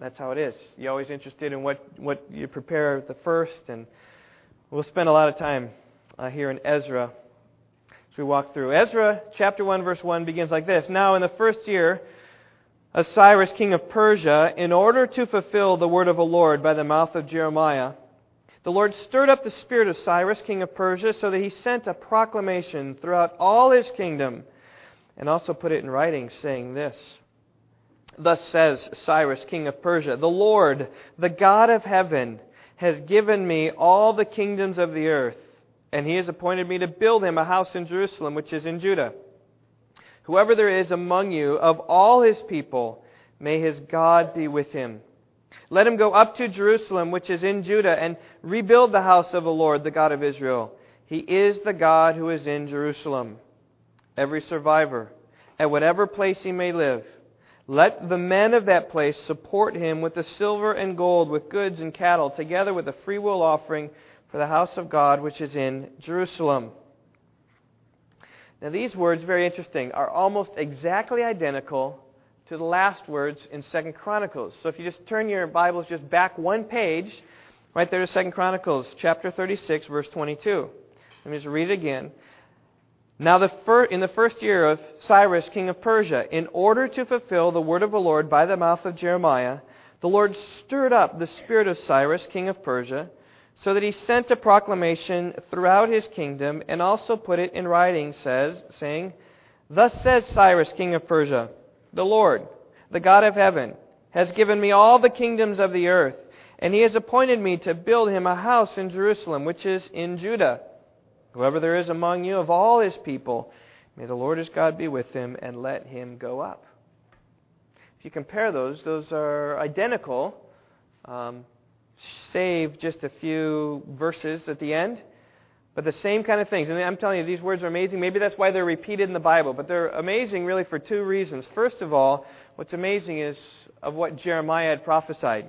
That's how it is. You're always interested in what, what you prepare the first, and we'll spend a lot of time uh, here in Ezra as we walk through. Ezra chapter 1, verse 1 begins like this Now, in the first year of Cyrus, king of Persia, in order to fulfill the word of the Lord by the mouth of Jeremiah, the Lord stirred up the spirit of Cyrus, king of Persia, so that he sent a proclamation throughout all his kingdom and also put it in writing, saying this Thus says Cyrus, king of Persia The Lord, the God of heaven, has given me all the kingdoms of the earth, and he has appointed me to build him a house in Jerusalem, which is in Judah. Whoever there is among you of all his people, may his God be with him. Let him go up to Jerusalem, which is in Judah, and rebuild the house of the Lord, the God of Israel. He is the God who is in Jerusalem. Every survivor, at whatever place he may live, let the men of that place support him with the silver and gold, with goods and cattle, together with a freewill offering for the house of God which is in Jerusalem. Now, these words, very interesting, are almost exactly identical to the last words in Second Chronicles. So if you just turn your Bibles just back one page, right there to Second Chronicles, chapter 36, verse 22. Let me just read it again. Now, the fir- in the first year of Cyrus, king of Persia, in order to fulfill the word of the Lord by the mouth of Jeremiah, the Lord stirred up the spirit of Cyrus, king of Persia, so that he sent a proclamation throughout his kingdom and also put it in writing, says, saying, Thus says Cyrus, king of Persia, the Lord, the God of heaven, has given me all the kingdoms of the earth, and he has appointed me to build him a house in Jerusalem, which is in Judah. Whoever there is among you of all his people, may the Lord his God be with him and let him go up. If you compare those, those are identical, um, save just a few verses at the end, but the same kind of things. And I'm telling you, these words are amazing. Maybe that's why they're repeated in the Bible, but they're amazing really for two reasons. First of all, what's amazing is of what Jeremiah had prophesied.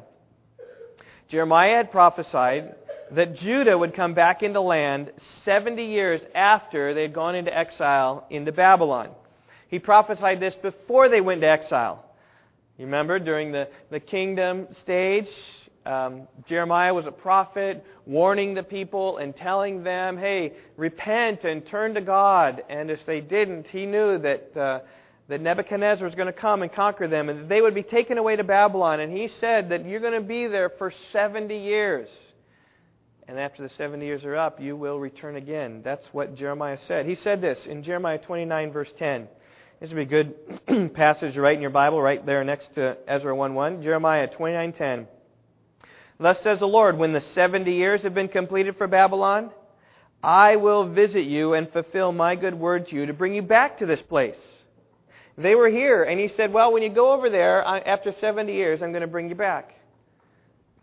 Jeremiah had prophesied that Judah would come back into land 70 years after they had gone into exile into Babylon. He prophesied this before they went to exile. You remember during the, the kingdom stage, um, Jeremiah was a prophet warning the people and telling them, hey, repent and turn to God. And if they didn't, he knew that, uh, that Nebuchadnezzar was going to come and conquer them and they would be taken away to Babylon. And he said that you're going to be there for 70 years and after the 70 years are up, you will return again. That's what Jeremiah said. He said this in Jeremiah 29, verse 10. This would be a good passage to write in your Bible, right there next to Ezra 1:1. Jeremiah 29:10. Thus says the Lord, when the 70 years have been completed for Babylon, I will visit you and fulfill my good word to you to bring you back to this place. They were here, and he said, Well, when you go over there, after 70 years, I'm going to bring you back.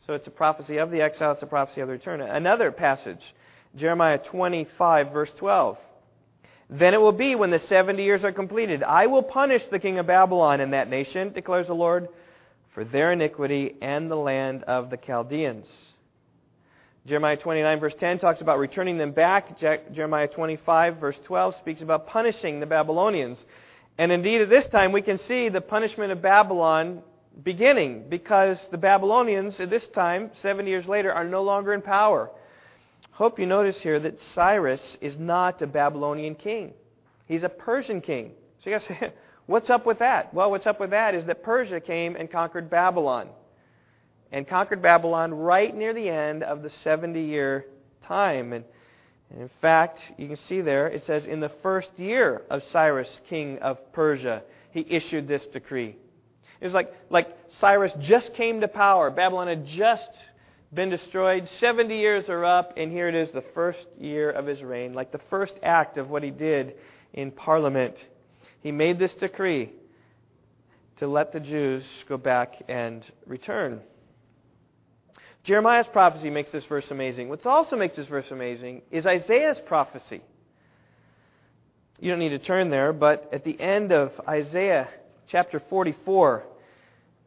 So it's a prophecy of the exile, it's a prophecy of the return. Another passage, Jeremiah 25, verse 12. Then it will be when the 70 years are completed. I will punish the king of Babylon and that nation, declares the Lord, for their iniquity and the land of the Chaldeans. Jeremiah 29, verse 10 talks about returning them back. Jeremiah 25, verse 12 speaks about punishing the Babylonians. And indeed, at this time, we can see the punishment of Babylon beginning because the Babylonians at this time, 70 years later, are no longer in power. Hope you notice here that Cyrus is not a Babylonian king. He's a Persian king. So you guys what's up with that? Well, what's up with that is that Persia came and conquered Babylon. And conquered Babylon right near the end of the 70 year time. And, and in fact, you can see there, it says, in the first year of Cyrus, king of Persia, he issued this decree. It was like, like Cyrus just came to power. Babylon had just been destroyed. 70 years are up, and here it is, the first year of his reign, like the first act of what he did in Parliament. He made this decree to let the Jews go back and return. Jeremiah's prophecy makes this verse amazing. What also makes this verse amazing is Isaiah's prophecy. You don't need to turn there, but at the end of Isaiah chapter 44,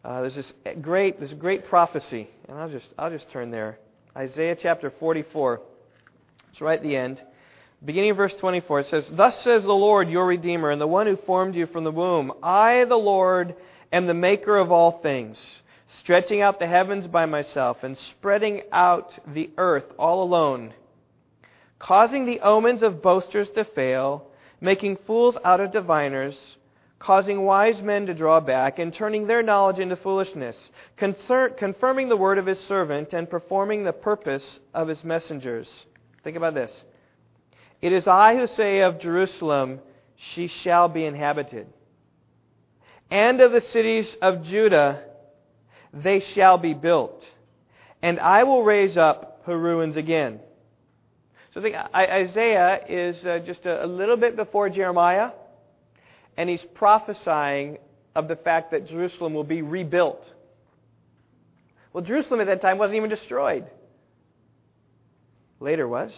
uh, there's this great, this great prophecy, and I'll just, I'll just turn there. Isaiah chapter 44. It's right at the end. Beginning of verse 24, it says, Thus says the Lord, your Redeemer, and the one who formed you from the womb I, the Lord, am the maker of all things. stretching out the heavens by myself, and spreading out the earth all alone, causing the omens of boasters to fail, making fools out of diviners, causing wise men to draw back, and turning their knowledge into foolishness, concern, confirming the word of his servant, and performing the purpose of his messengers. Think about this. It is I who say of Jerusalem, she shall be inhabited, and of the cities of Judah, they shall be built, and I will raise up her ruins again. So think Isaiah is uh, just a little bit before Jeremiah, and he's prophesying of the fact that Jerusalem will be rebuilt. Well, Jerusalem at that time wasn't even destroyed. Later was.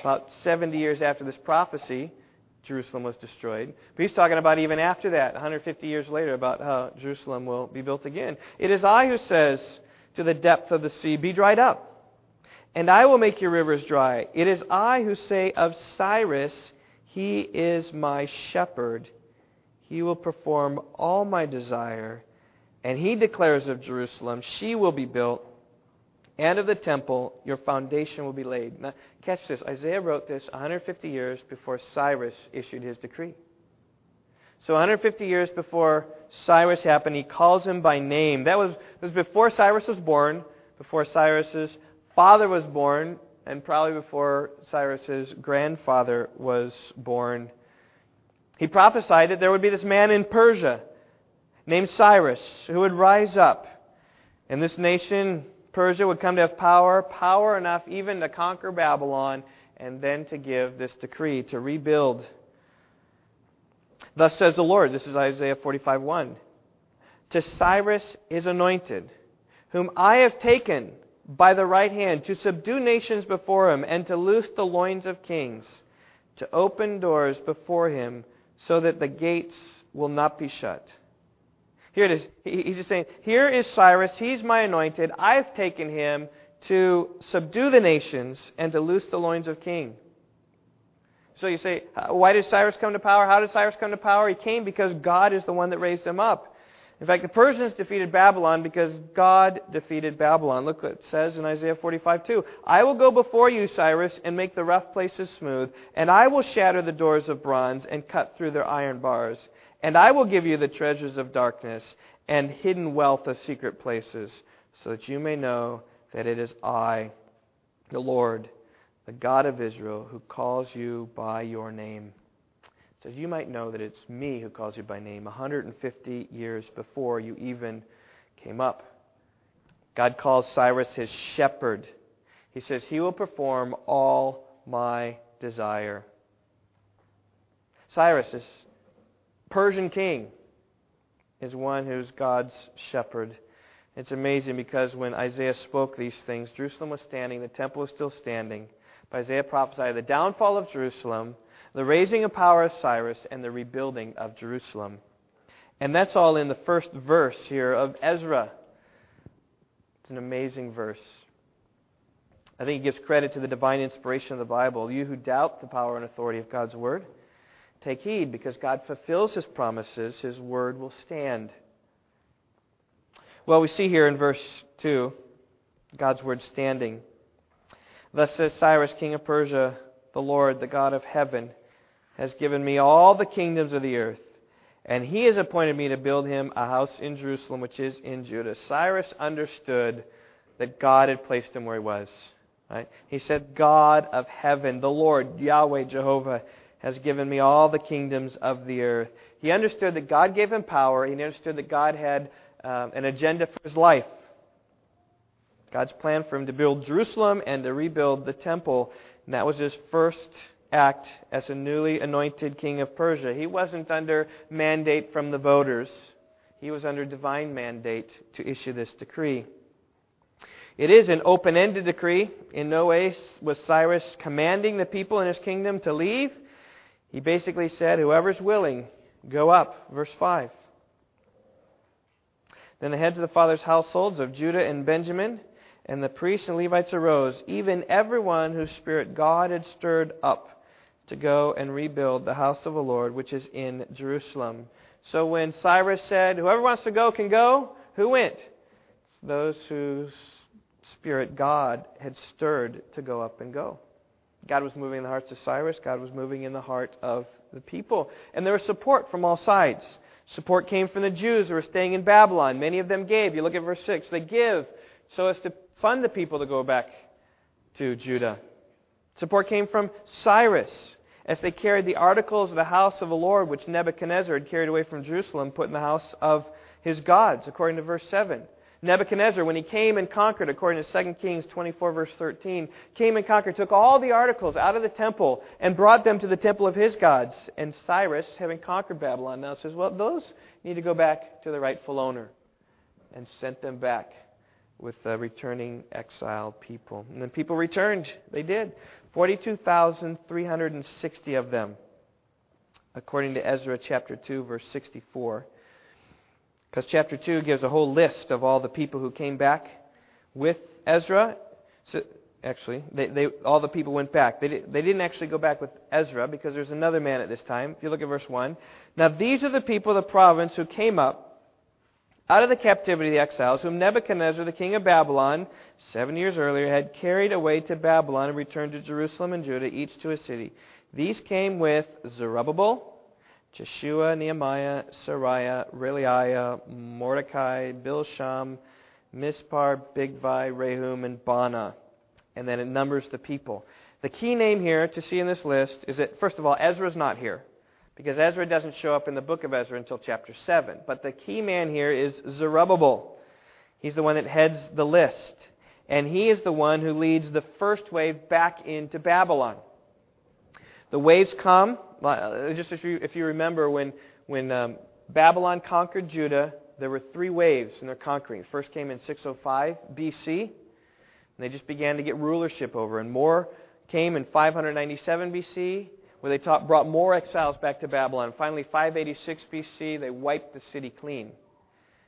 About 70 years after this prophecy, Jerusalem was destroyed. But he's talking about even after that, 150 years later, about how Jerusalem will be built again. It is I who says to the depth of the sea, Be dried up, and I will make your rivers dry. It is I who say of Cyrus, He is my shepherd. He will perform all my desire. And he declares of Jerusalem, She will be built and of the temple, your foundation will be laid. Now, catch this. Isaiah wrote this 150 years before Cyrus issued his decree. So 150 years before Cyrus happened, he calls him by name. That was, was before Cyrus was born, before Cyrus's father was born, and probably before Cyrus's grandfather was born. He prophesied that there would be this man in Persia named Cyrus who would rise up. And this nation Persia would come to have power, power enough even to conquer Babylon, and then to give this decree to rebuild. Thus says the Lord, this is Isaiah 45 1. To Cyrus is anointed, whom I have taken by the right hand to subdue nations before him and to loose the loins of kings, to open doors before him so that the gates will not be shut. Here it is. He's just saying, Here is Cyrus. He's my anointed. I've taken him to subdue the nations and to loose the loins of king. So you say, why did Cyrus come to power? How did Cyrus come to power? He came because God is the one that raised him up. In fact, the Persians defeated Babylon because God defeated Babylon. Look what it says in Isaiah 45:2. I will go before you, Cyrus, and make the rough places smooth, and I will shatter the doors of bronze and cut through their iron bars. And I will give you the treasures of darkness and hidden wealth of secret places, so that you may know that it is I, the Lord, the God of Israel, who calls you by your name. So you might know that it's me who calls you by name 150 years before you even came up. God calls Cyrus his shepherd. He says, He will perform all my desire. Cyrus is Persian king is one who's God's shepherd. It's amazing because when Isaiah spoke these things, Jerusalem was standing, the temple was still standing. But Isaiah prophesied the downfall of Jerusalem, the raising of power of Cyrus, and the rebuilding of Jerusalem. And that's all in the first verse here of Ezra. It's an amazing verse. I think it gives credit to the divine inspiration of the Bible. You who doubt the power and authority of God's Word, Take heed, because God fulfills his promises, his word will stand. Well, we see here in verse 2 God's word standing. Thus says Cyrus, king of Persia, the Lord, the God of heaven, has given me all the kingdoms of the earth, and he has appointed me to build him a house in Jerusalem, which is in Judah. Cyrus understood that God had placed him where he was. Right? He said, God of heaven, the Lord, Yahweh, Jehovah, has given me all the kingdoms of the earth. He understood that God gave him power. He understood that God had uh, an agenda for his life. God's plan for him to build Jerusalem and to rebuild the temple. And that was his first act as a newly anointed king of Persia. He wasn't under mandate from the voters, he was under divine mandate to issue this decree. It is an open ended decree. In no way was Cyrus commanding the people in his kingdom to leave. He basically said, Whoever's willing, go up. Verse 5. Then the heads of the fathers' households of Judah and Benjamin, and the priests and Levites arose, even everyone whose spirit God had stirred up to go and rebuild the house of the Lord, which is in Jerusalem. So when Cyrus said, Whoever wants to go can go, who went? those whose spirit God had stirred to go up and go. God was moving in the hearts of Cyrus, God was moving in the heart of the people. And there was support from all sides. Support came from the Jews who were staying in Babylon. Many of them gave. You look at verse 6. They give so as to fund the people to go back to Judah. Support came from Cyrus as they carried the articles of the house of the Lord, which Nebuchadnezzar had carried away from Jerusalem, put in the house of his gods, according to verse 7. Nebuchadnezzar, when he came and conquered, according to 2 Kings 24, verse 13, came and conquered, took all the articles out of the temple and brought them to the temple of his gods. And Cyrus, having conquered Babylon, now says, Well, those need to go back to the rightful owner. And sent them back with the returning exiled people. And then people returned. They did. 42,360 of them, according to Ezra chapter 2, verse 64. Because chapter 2 gives a whole list of all the people who came back with Ezra. So, actually, they, they, all the people went back. They, they didn't actually go back with Ezra because there's another man at this time. If you look at verse 1. Now, these are the people of the province who came up out of the captivity of the exiles, whom Nebuchadnezzar, the king of Babylon, seven years earlier, had carried away to Babylon and returned to Jerusalem and Judah, each to a city. These came with Zerubbabel, Jeshua, Nehemiah, Seraiah, Reelaiah, Mordecai, Bilsham, Mispar, Bigvai, Rehum, and Baanah. And then it numbers the people. The key name here to see in this list is that, first of all, Ezra's not here because Ezra doesn't show up in the book of Ezra until chapter 7. But the key man here is Zerubbabel. He's the one that heads the list. And he is the one who leads the first wave back into Babylon. The waves come, just if you, if you remember, when, when um, Babylon conquered Judah, there were three waves in their conquering. First came in 605 BC, and they just began to get rulership over. And more came in 597 BC, where they taught, brought more exiles back to Babylon. Finally, 586 BC, they wiped the city clean.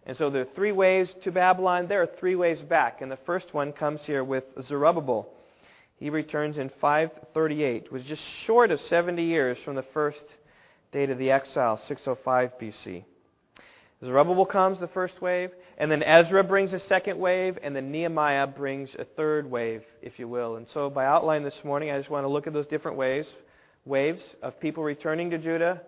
And so there are three ways to Babylon. There are three ways back. And the first one comes here with Zerubbabel. He returns in 538. It was just short of 70 years from the first date of the exile, 605 BC. Zerubbabel comes, the first wave, and then Ezra brings a second wave, and then Nehemiah brings a third wave, if you will. And so, by outline this morning, I just want to look at those different ways waves of people returning to Judah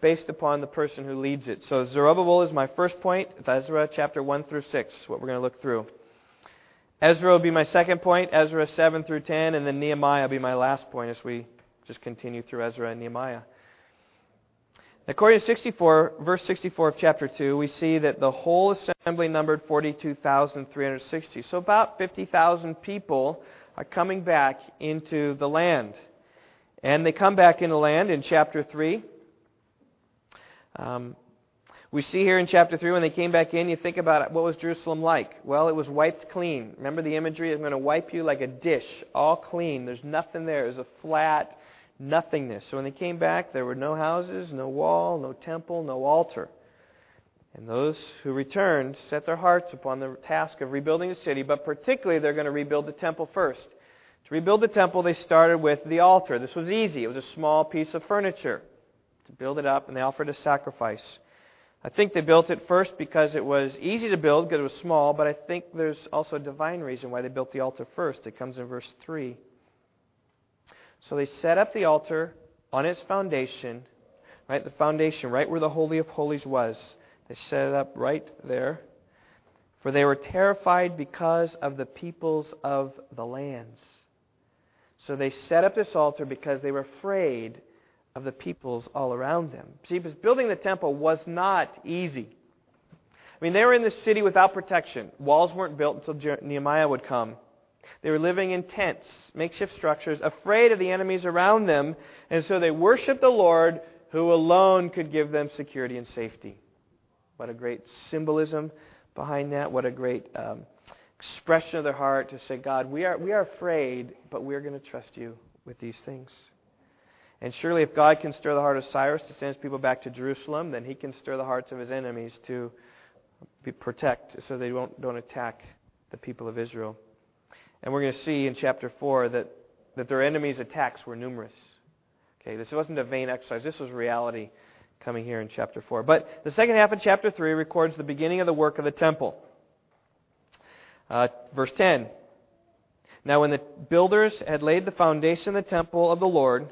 based upon the person who leads it. So Zerubbabel is my first point. It's Ezra chapter 1 through 6, what we're going to look through. Ezra will be my second point, Ezra 7 through 10, and then Nehemiah will be my last point as we just continue through Ezra and Nehemiah. According to 64, verse 64 of chapter 2, we see that the whole assembly numbered 42,360. So about 50,000 people are coming back into the land. And they come back into land in chapter 3. Um, we see here in chapter 3 when they came back in, you think about what was Jerusalem like? Well, it was wiped clean. Remember the imagery? I'm going to wipe you like a dish, all clean. There's nothing there. It was a flat nothingness. So when they came back, there were no houses, no wall, no temple, no altar. And those who returned set their hearts upon the task of rebuilding the city, but particularly they're going to rebuild the temple first. Rebuild the temple, they started with the altar. This was easy. It was a small piece of furniture to build it up, and they offered a sacrifice. I think they built it first because it was easy to build because it was small, but I think there's also a divine reason why they built the altar first. It comes in verse 3. So they set up the altar on its foundation, right? The foundation, right where the Holy of Holies was. They set it up right there. For they were terrified because of the peoples of the lands. So they set up this altar because they were afraid of the peoples all around them. See, because building the temple was not easy. I mean, they were in the city without protection. Walls weren't built until Nehemiah would come. They were living in tents, makeshift structures, afraid of the enemies around them, and so they worshiped the Lord who alone could give them security and safety. What a great symbolism behind that. What a great um, expression of their heart to say, God, we are, we are afraid, but we're going to trust you with these things. And surely, if God can stir the heart of Cyrus to send his people back to Jerusalem, then he can stir the hearts of his enemies to protect so they don't, don't attack the people of Israel. And we're going to see in chapter 4 that, that their enemies' attacks were numerous. Okay, this wasn't a vain exercise, this was reality coming here in chapter 4. But the second half of chapter 3 records the beginning of the work of the temple. Uh, verse 10. Now, when the builders had laid the foundation of the temple of the Lord,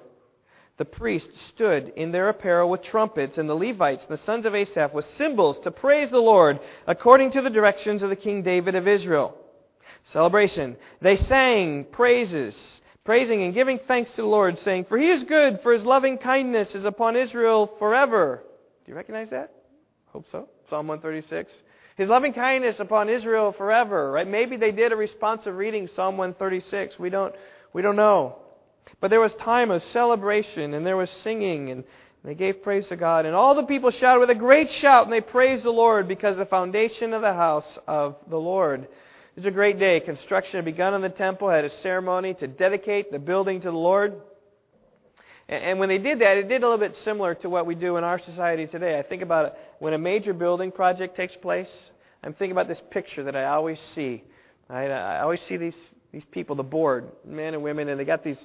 the priests stood in their apparel with trumpets, and the Levites and the sons of Asaph with cymbals to praise the Lord according to the directions of the King David of Israel. Celebration. They sang praises, praising and giving thanks to the Lord, saying, For he is good, for his loving kindness is upon Israel forever. Do you recognize that? Hope so. Psalm 136. His loving kindness upon Israel forever, right? Maybe they did a responsive reading Psalm 136. We don't, we don't know. But there was time of celebration, and there was singing, and they gave praise to God. And all the people shouted with a great shout, and they praised the Lord because the foundation of the house of the Lord. It was a great day. Construction had begun on the temple, had a ceremony to dedicate the building to the Lord. And when they did that, it did a little bit similar to what we do in our society today. I think about it when a major building project takes place. I'm thinking about this picture that I always see. Right? I always see these these people, the board, men and women, and they got these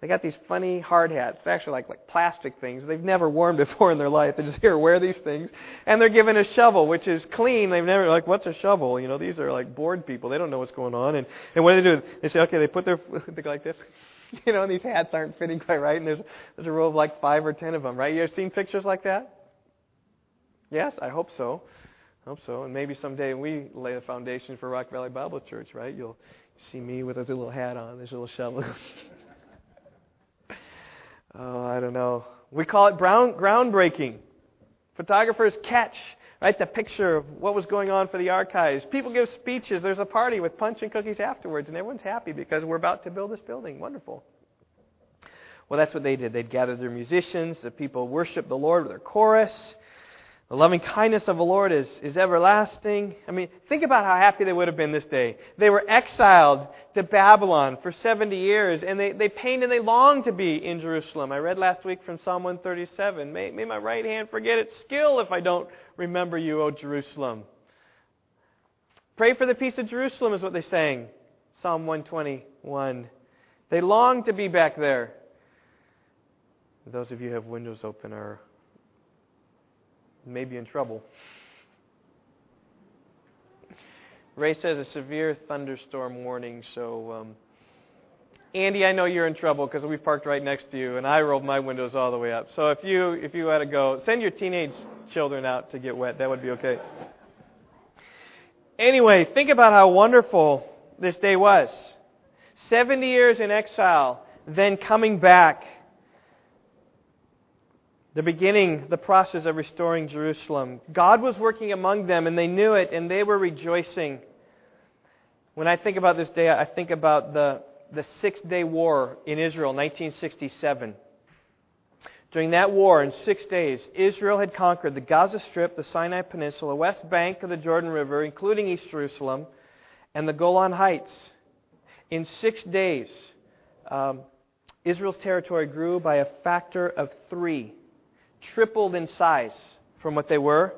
they got these funny hard hats. They're actually like, like plastic things. They've never worn before in their life. They just here wear these things. And they're given a shovel, which is clean. They've never like, what's a shovel? You know, these are like bored people. They don't know what's going on. And and what do they do? They say, okay, they put their they go like this. You know, these hats aren't fitting quite right, and there's there's a row of like five or ten of them, right? You ever seen pictures like that? Yes, I hope so. I hope so. And maybe someday we lay the foundation for Rock Valley Bible Church, right? You'll see me with a little hat on, this little shovel. oh, I don't know. We call it brown, groundbreaking. Photographers catch right the picture of what was going on for the archives. People give speeches. There's a party with punch and cookies afterwards, and everyone's happy because we're about to build this building. Wonderful. Well, that's what they did. They'd gather their musicians. The people worshiped the Lord with their chorus. The loving kindness of the Lord is, is everlasting. I mean, think about how happy they would have been this day. They were exiled to Babylon for 70 years, and they, they pained and they longed to be in Jerusalem. I read last week from Psalm 137 May, may my right hand forget its skill if I don't remember you, O Jerusalem. Pray for the peace of Jerusalem, is what they sang. Psalm 121. They long to be back there. Those of you who have windows open are may be in trouble. Ray says a severe thunderstorm warning, so um, Andy, I know you're in trouble because we parked right next to you, and I rolled my windows all the way up. So if you if you had to go, send your teenage children out to get wet. That would be okay. Anyway, think about how wonderful this day was. Seventy years in exile, then coming back they're beginning the process of restoring Jerusalem. God was working among them, and they knew it, and they were rejoicing. When I think about this day, I think about the, the Six Day War in Israel, 1967. During that war, in six days, Israel had conquered the Gaza Strip, the Sinai Peninsula, west bank of the Jordan River, including East Jerusalem, and the Golan Heights. In six days, um, Israel's territory grew by a factor of three tripled in size from what they were.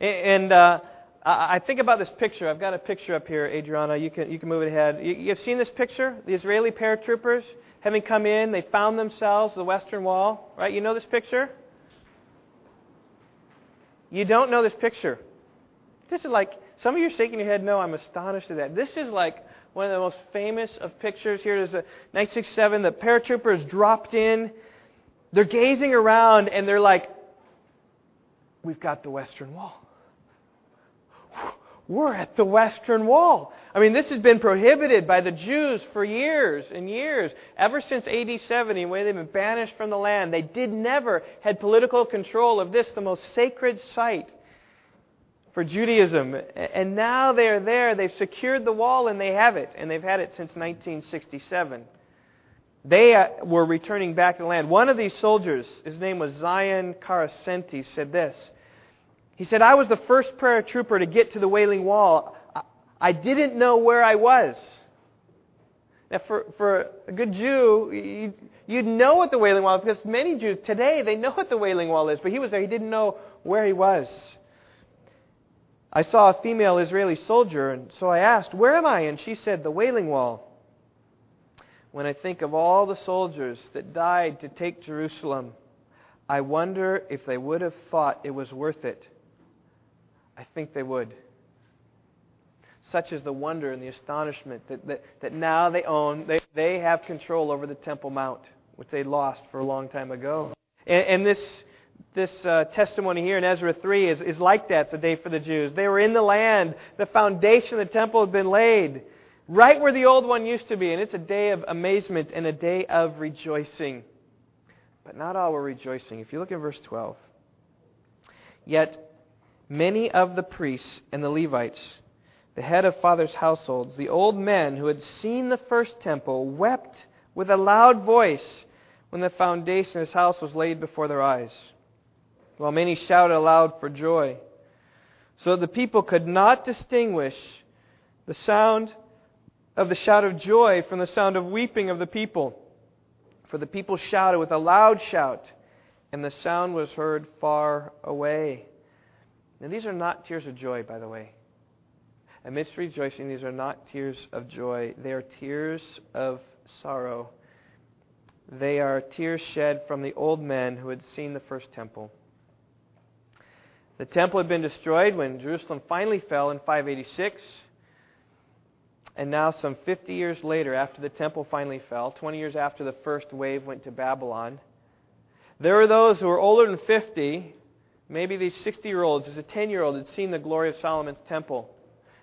And uh, I think about this picture. I've got a picture up here, Adriana. You can, you can move it ahead. You, have seen this picture? The Israeli paratroopers having come in, they found themselves the Western Wall, right? You know this picture? You don't know this picture. This is like, some of you are shaking your head, no, I'm astonished at that. This is like one of the most famous of pictures. Here is, a 967. The paratroopers dropped in they're gazing around and they're like, We've got the Western Wall. We're at the Western Wall. I mean, this has been prohibited by the Jews for years and years. Ever since AD 70, when they've been banished from the land, they did never had political control of this, the most sacred site for Judaism. And now they're there. They've secured the wall and they have it. And they've had it since 1967. They uh, were returning back to the land. One of these soldiers, his name was Zion Karasenti, said this. He said, I was the first paratrooper to get to the Wailing Wall. I didn't know where I was. Now, for, for a good Jew, you'd know what the Wailing Wall is because many Jews today, they know what the Wailing Wall is, but he was there. He didn't know where he was. I saw a female Israeli soldier, and so I asked, Where am I? And she said, The Wailing Wall when I think of all the soldiers that died to take Jerusalem, I wonder if they would have thought it was worth it. I think they would. Such is the wonder and the astonishment that, that, that now they own, they, they have control over the Temple Mount, which they lost for a long time ago. And, and this, this uh, testimony here in Ezra 3 is, is like that today for the Jews. They were in the land, the foundation of the temple had been laid, right where the old one used to be. And it's a day of amazement and a day of rejoicing. But not all were rejoicing. If you look at verse 12, yet many of the priests and the Levites, the head of fathers' households, the old men who had seen the first temple, wept with a loud voice when the foundation of his house was laid before their eyes, while many shouted aloud for joy. So the people could not distinguish the sound of the shout of joy from the sound of weeping of the people. For the people shouted with a loud shout, and the sound was heard far away. Now, these are not tears of joy, by the way. Amidst rejoicing, these are not tears of joy. They are tears of sorrow. They are tears shed from the old men who had seen the first temple. The temple had been destroyed when Jerusalem finally fell in 586. And now, some 50 years later, after the temple finally fell, 20 years after the first wave went to Babylon, there were those who were older than 50 Maybe these 60 year olds, as a 10 year old, had seen the glory of Solomon's temple.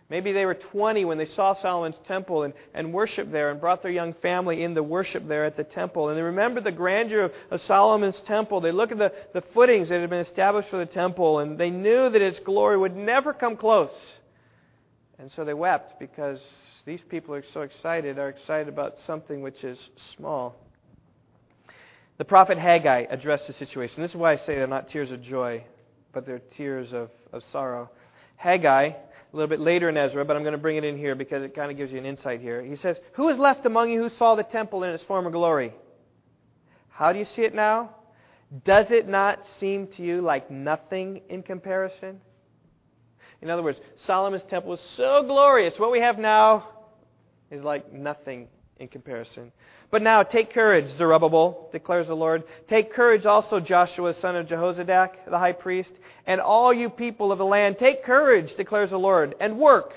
Maybe they were 20 when they saw Solomon's temple and, and worshiped there and brought their young family in to worship there at the temple. And they remembered the grandeur of, of Solomon's temple. They looked at the, the footings that had been established for the temple and they knew that its glory would never come close. And so they wept because these people are so excited, are excited about something which is small. The prophet Haggai addressed the situation. This is why I say they're not tears of joy but they're tears of, of sorrow. Haggai, a little bit later in Ezra, but I'm going to bring it in here because it kind of gives you an insight here. He says, Who is left among you who saw the temple in its former glory? How do you see it now? Does it not seem to you like nothing in comparison? In other words, Solomon's temple was so glorious. What we have now is like nothing in comparison. But now take courage, Zerubbabel, declares the Lord. Take courage also, Joshua, son of Jehozadak, the high priest, and all you people of the land. Take courage, declares the Lord, and work,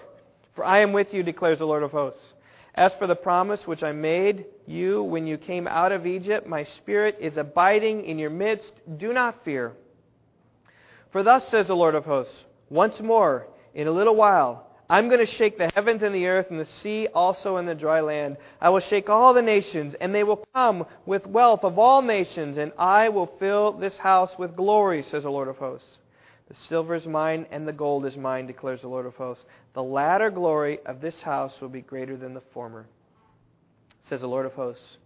for I am with you, declares the Lord of hosts. As for the promise which I made you when you came out of Egypt, my spirit is abiding in your midst. Do not fear. For thus says the Lord of hosts, once more, in a little while, I'm going to shake the heavens and the earth and the sea also and the dry land. I will shake all the nations, and they will come with wealth of all nations, and I will fill this house with glory, says the Lord of hosts. The silver is mine, and the gold is mine, declares the Lord of hosts. The latter glory of this house will be greater than the former, says the Lord of hosts.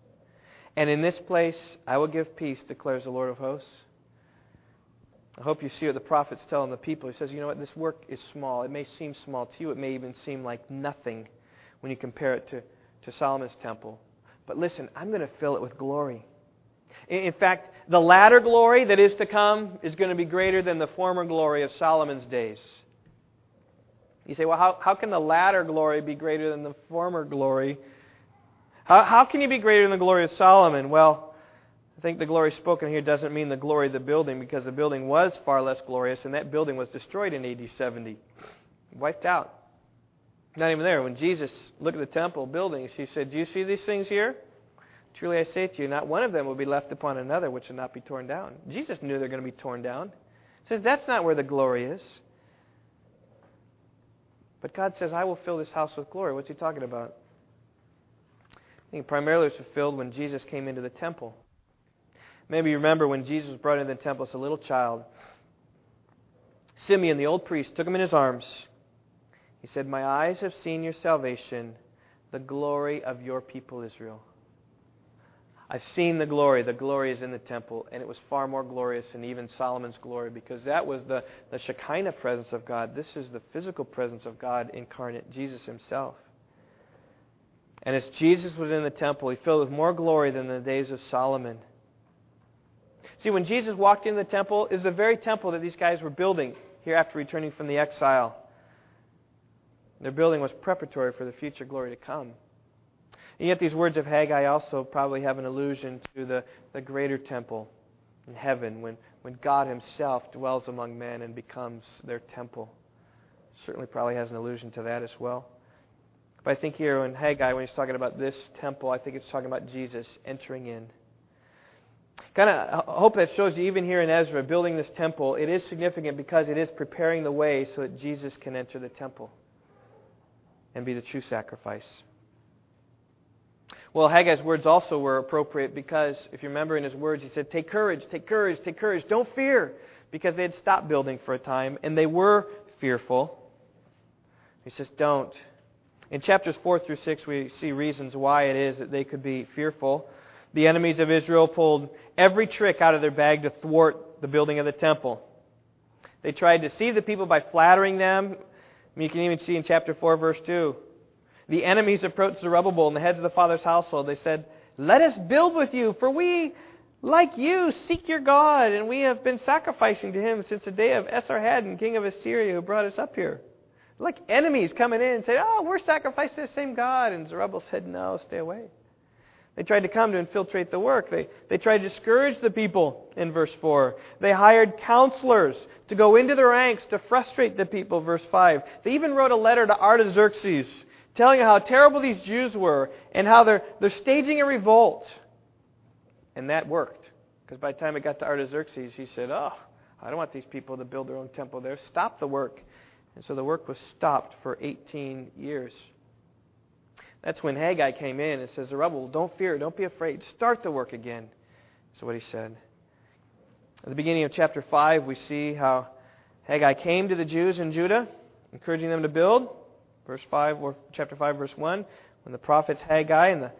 And in this place I will give peace, declares the Lord of hosts. I hope you see what the prophet's telling the people. He says, you know what, this work is small. It may seem small to you. It may even seem like nothing when you compare it to, to Solomon's temple. But listen, I'm going to fill it with glory. In fact, the latter glory that is to come is going to be greater than the former glory of Solomon's days. You say, well, how, how can the latter glory be greater than the former glory? How, how can you be greater than the glory of Solomon? Well, think the glory spoken here doesn't mean the glory of the building because the building was far less glorious, and that building was destroyed in AD 70, wiped out. Not even there. When Jesus looked at the temple buildings, he said, Do you see these things here? Truly I say to you, not one of them will be left upon another which will not be torn down. Jesus knew they're going to be torn down. He says, That's not where the glory is. But God says, I will fill this house with glory. What's he talking about? I think primarily it was fulfilled when Jesus came into the temple. Maybe you remember when Jesus was brought into the temple as a little child. Simeon, the old priest, took him in his arms. He said, My eyes have seen your salvation, the glory of your people Israel. I've seen the glory. The glory is in the temple, and it was far more glorious than even Solomon's glory because that was the, the Shekinah presence of God. This is the physical presence of God incarnate, Jesus himself. And as Jesus was in the temple, he filled with more glory than the days of Solomon. See, when Jesus walked into the temple, it was the very temple that these guys were building here after returning from the exile. Their building was preparatory for the future glory to come. And yet, these words of Haggai also probably have an allusion to the, the greater temple in heaven when, when God Himself dwells among men and becomes their temple. certainly probably has an allusion to that as well. But I think here in Haggai, when he's talking about this temple, I think it's talking about Jesus entering in. Kind of hope that shows you, even here in Ezra, building this temple, it is significant because it is preparing the way so that Jesus can enter the temple and be the true sacrifice. Well, Haggai's words also were appropriate because, if you remember in his words, he said, Take courage, take courage, take courage, don't fear, because they had stopped building for a time and they were fearful. He says, Don't. In chapters 4 through 6, we see reasons why it is that they could be fearful. The enemies of Israel pulled every trick out of their bag to thwart the building of the temple. They tried to deceive the people by flattering them. You can even see in chapter 4, verse 2. The enemies approached Zerubbabel and the heads of the father's household. They said, Let us build with you, for we, like you, seek your God, and we have been sacrificing to him since the day of Esarhaddon, king of Assyria, who brought us up here. Like enemies coming in and saying, Oh, we're sacrificing to the same God. And Zerubbabel said, No, stay away. They tried to come to infiltrate the work. They, they tried to discourage the people in verse 4. They hired counselors to go into the ranks to frustrate the people, verse 5. They even wrote a letter to Artaxerxes telling how terrible these Jews were and how they're, they're staging a revolt. And that worked. Because by the time it got to Artaxerxes, he said, Oh, I don't want these people to build their own temple there. Stop the work. And so the work was stopped for 18 years. That's when Haggai came in and says, Zerubbabel, don't fear, don't be afraid. Start the work again. That's what he said. At the beginning of chapter 5, we see how Haggai came to the Jews in Judah, encouraging them to build. Verse 5, or chapter 5, verse 1, when the prophets Haggai and the,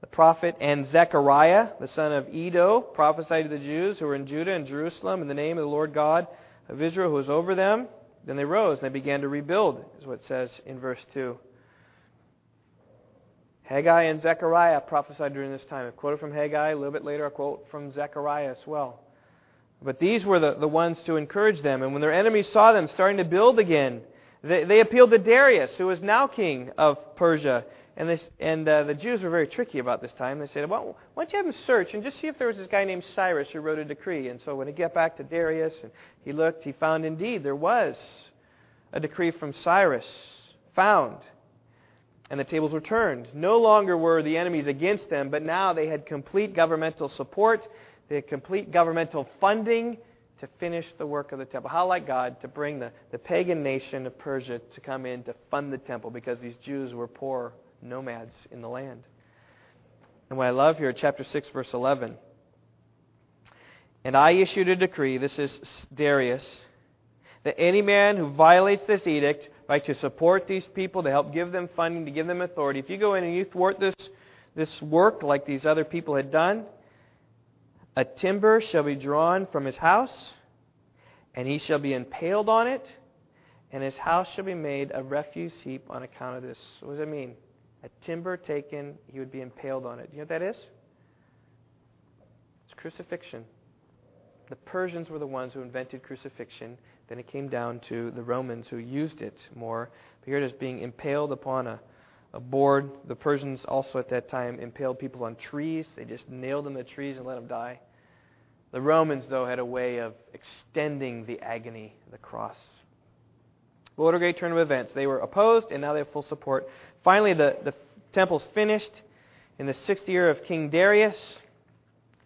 the prophet and Zechariah, the son of Iddo, prophesied to the Jews who were in Judah and Jerusalem in the name of the Lord God of Israel who was over them, then they rose and they began to rebuild, is what it says in verse 2. Haggai and Zechariah prophesied during this time. I quoted from Haggai, a little bit later I quote from Zechariah as well. But these were the, the ones to encourage them. And when their enemies saw them starting to build again, they, they appealed to Darius, who was now king of Persia. And, this, and uh, the Jews were very tricky about this time. They said, well, why don't you have him search and just see if there was this guy named Cyrus who wrote a decree. And so when he got back to Darius and he looked, he found indeed there was a decree from Cyrus found and the tables were turned. No longer were the enemies against them, but now they had complete governmental support, they had complete governmental funding to finish the work of the temple. How like God to bring the, the pagan nation of Persia to come in to fund the temple because these Jews were poor nomads in the land. And what I love here, chapter 6, verse 11. And I issued a decree, this is Darius, that any man who violates this edict right, to support these people, to help give them funding, to give them authority. If you go in and you thwart this, this work like these other people had done, a timber shall be drawn from his house, and he shall be impaled on it, and his house shall be made a refuse heap on account of this. What does that mean? A timber taken, he would be impaled on it. You know what that is? It's crucifixion. The Persians were the ones who invented crucifixion. Then it came down to the Romans who used it more. But here it is being impaled upon a, a board. The Persians also at that time impaled people on trees. They just nailed them to trees and let them die. The Romans, though, had a way of extending the agony, the cross. But what a great turn of events. They were opposed, and now they have full support. Finally, the, the temple's finished in the sixth year of King Darius.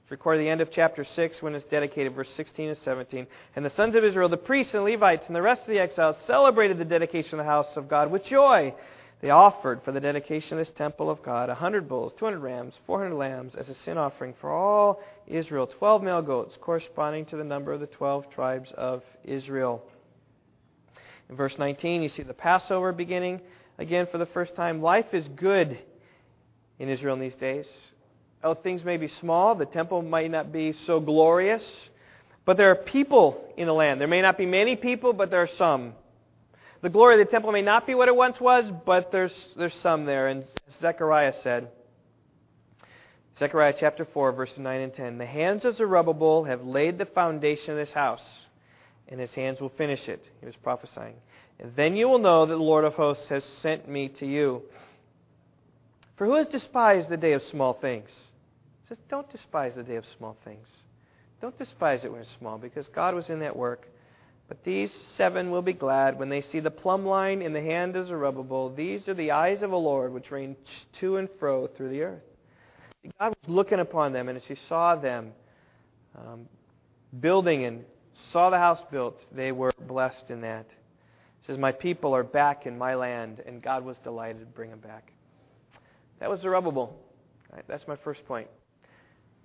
It's recorded at the end of chapter 6 when it's dedicated, verse 16 and 17. And the sons of Israel, the priests and Levites, and the rest of the exiles celebrated the dedication of the house of God with joy. They offered for the dedication of this temple of God a hundred bulls, two hundred rams, four hundred lambs as a sin offering for all Israel, twelve male goats, corresponding to the number of the twelve tribes of Israel. In verse 19, you see the Passover beginning again for the first time. Life is good in Israel in these days. Oh, things may be small, the temple might not be so glorious, but there are people in the land. There may not be many people, but there are some. The glory of the temple may not be what it once was, but there's, there's some there. And Zechariah said, Zechariah chapter 4, verses 9 and 10 The hands of Zerubbabel have laid the foundation of this house, and his hands will finish it. He was prophesying. And then you will know that the Lord of hosts has sent me to you. For who has despised the day of small things? Says, Don't despise the day of small things. Don't despise it when it's small, because God was in that work But these seven will be glad when they see the plumb line in the hand of Zerubbabel. These are the eyes of the Lord which range to and fro through the earth. God was looking upon them, and as He saw them um, building and saw the house built, they were blessed in that. Says, My people are back in my land, and God was delighted to bring them back. That was Zerubbabel. Right, that's my first point.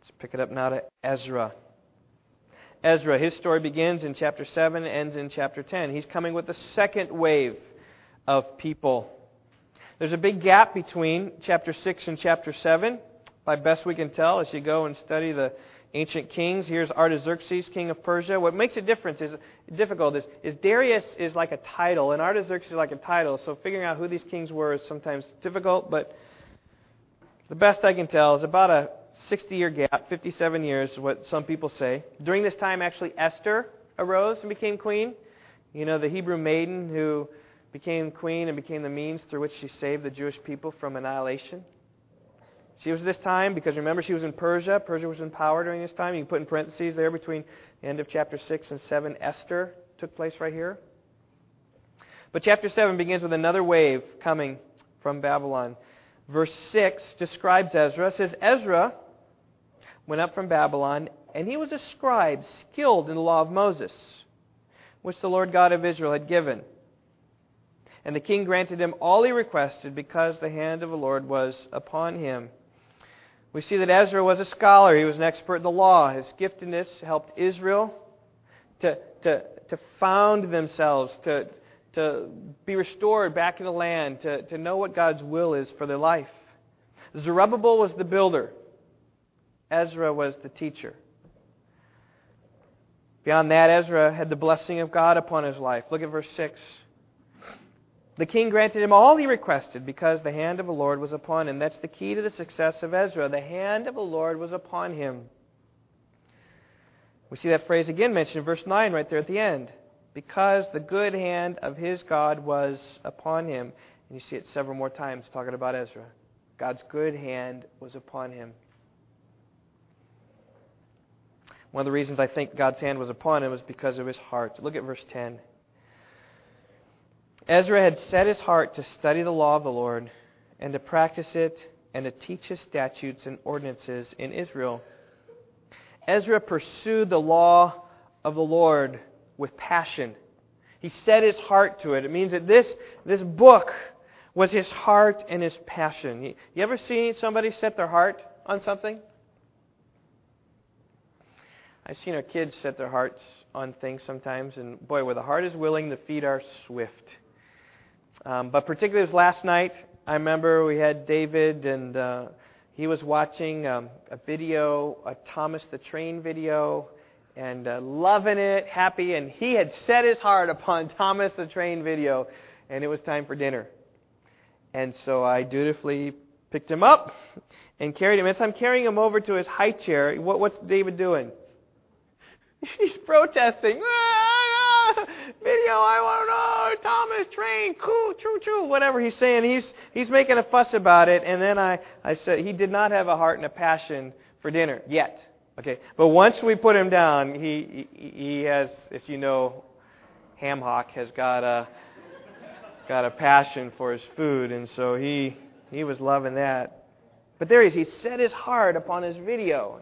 Let's pick it up now to Ezra. Ezra, his story begins in chapter 7, ends in chapter 10. He's coming with the second wave of people. There's a big gap between chapter 6 and chapter 7, by best we can tell, as you go and study the ancient kings. Here's Artaxerxes, king of Persia. What makes it different is difficult is, is Darius is like a title, and Artaxerxes is like a title. So figuring out who these kings were is sometimes difficult, but the best I can tell is about a 60 year gap, 57 years what some people say. During this time, actually, Esther arose and became queen. You know, the Hebrew maiden who became queen and became the means through which she saved the Jewish people from annihilation. She was this time because remember she was in Persia. Persia was in power during this time. You can put in parentheses there between the end of chapter 6 and 7. Esther took place right here. But chapter 7 begins with another wave coming from Babylon. Verse 6 describes Ezra. It says, Ezra went up from Babylon, and he was a scribe skilled in the law of Moses, which the Lord God of Israel had given. And the king granted him all he requested because the hand of the Lord was upon him. We see that Ezra was a scholar. He was an expert in the law. His giftedness helped Israel to, to, to found themselves, to, to be restored back in the land, to, to know what God's will is for their life. Zerubbabel was the builder. Ezra was the teacher. Beyond that, Ezra had the blessing of God upon his life. Look at verse 6. The king granted him all he requested because the hand of the Lord was upon him. That's the key to the success of Ezra. The hand of the Lord was upon him. We see that phrase again mentioned in verse 9 right there at the end. Because the good hand of his God was upon him. And you see it several more times talking about Ezra. God's good hand was upon him. One of the reasons I think God's hand was upon him was because of his heart. Look at verse 10. Ezra had set his heart to study the law of the Lord and to practice it and to teach his statutes and ordinances in Israel. Ezra pursued the law of the Lord with passion. He set his heart to it. It means that this, this book was his heart and his passion. You ever seen somebody set their heart on something? I've seen our kids set their hearts on things sometimes, and boy, where the heart is willing, the feet are swift. Um, but particularly was last night, I remember we had David, and uh, he was watching um, a video, a Thomas the Train video, and uh, loving it, happy, and he had set his heart upon Thomas the Train video, and it was time for dinner. And so I dutifully picked him up and carried him. As I'm carrying him over to his high chair, what, what's David doing? He's protesting. Video, I want to know. Thomas Train, cool, choo choo, whatever he's saying. He's he's making a fuss about it. And then I I said he did not have a heart and a passion for dinner yet. Okay, but once we put him down, he he, he has, as you know, Ham Hock has got a got a passion for his food, and so he he was loving that. But there he is. He set his heart upon his video.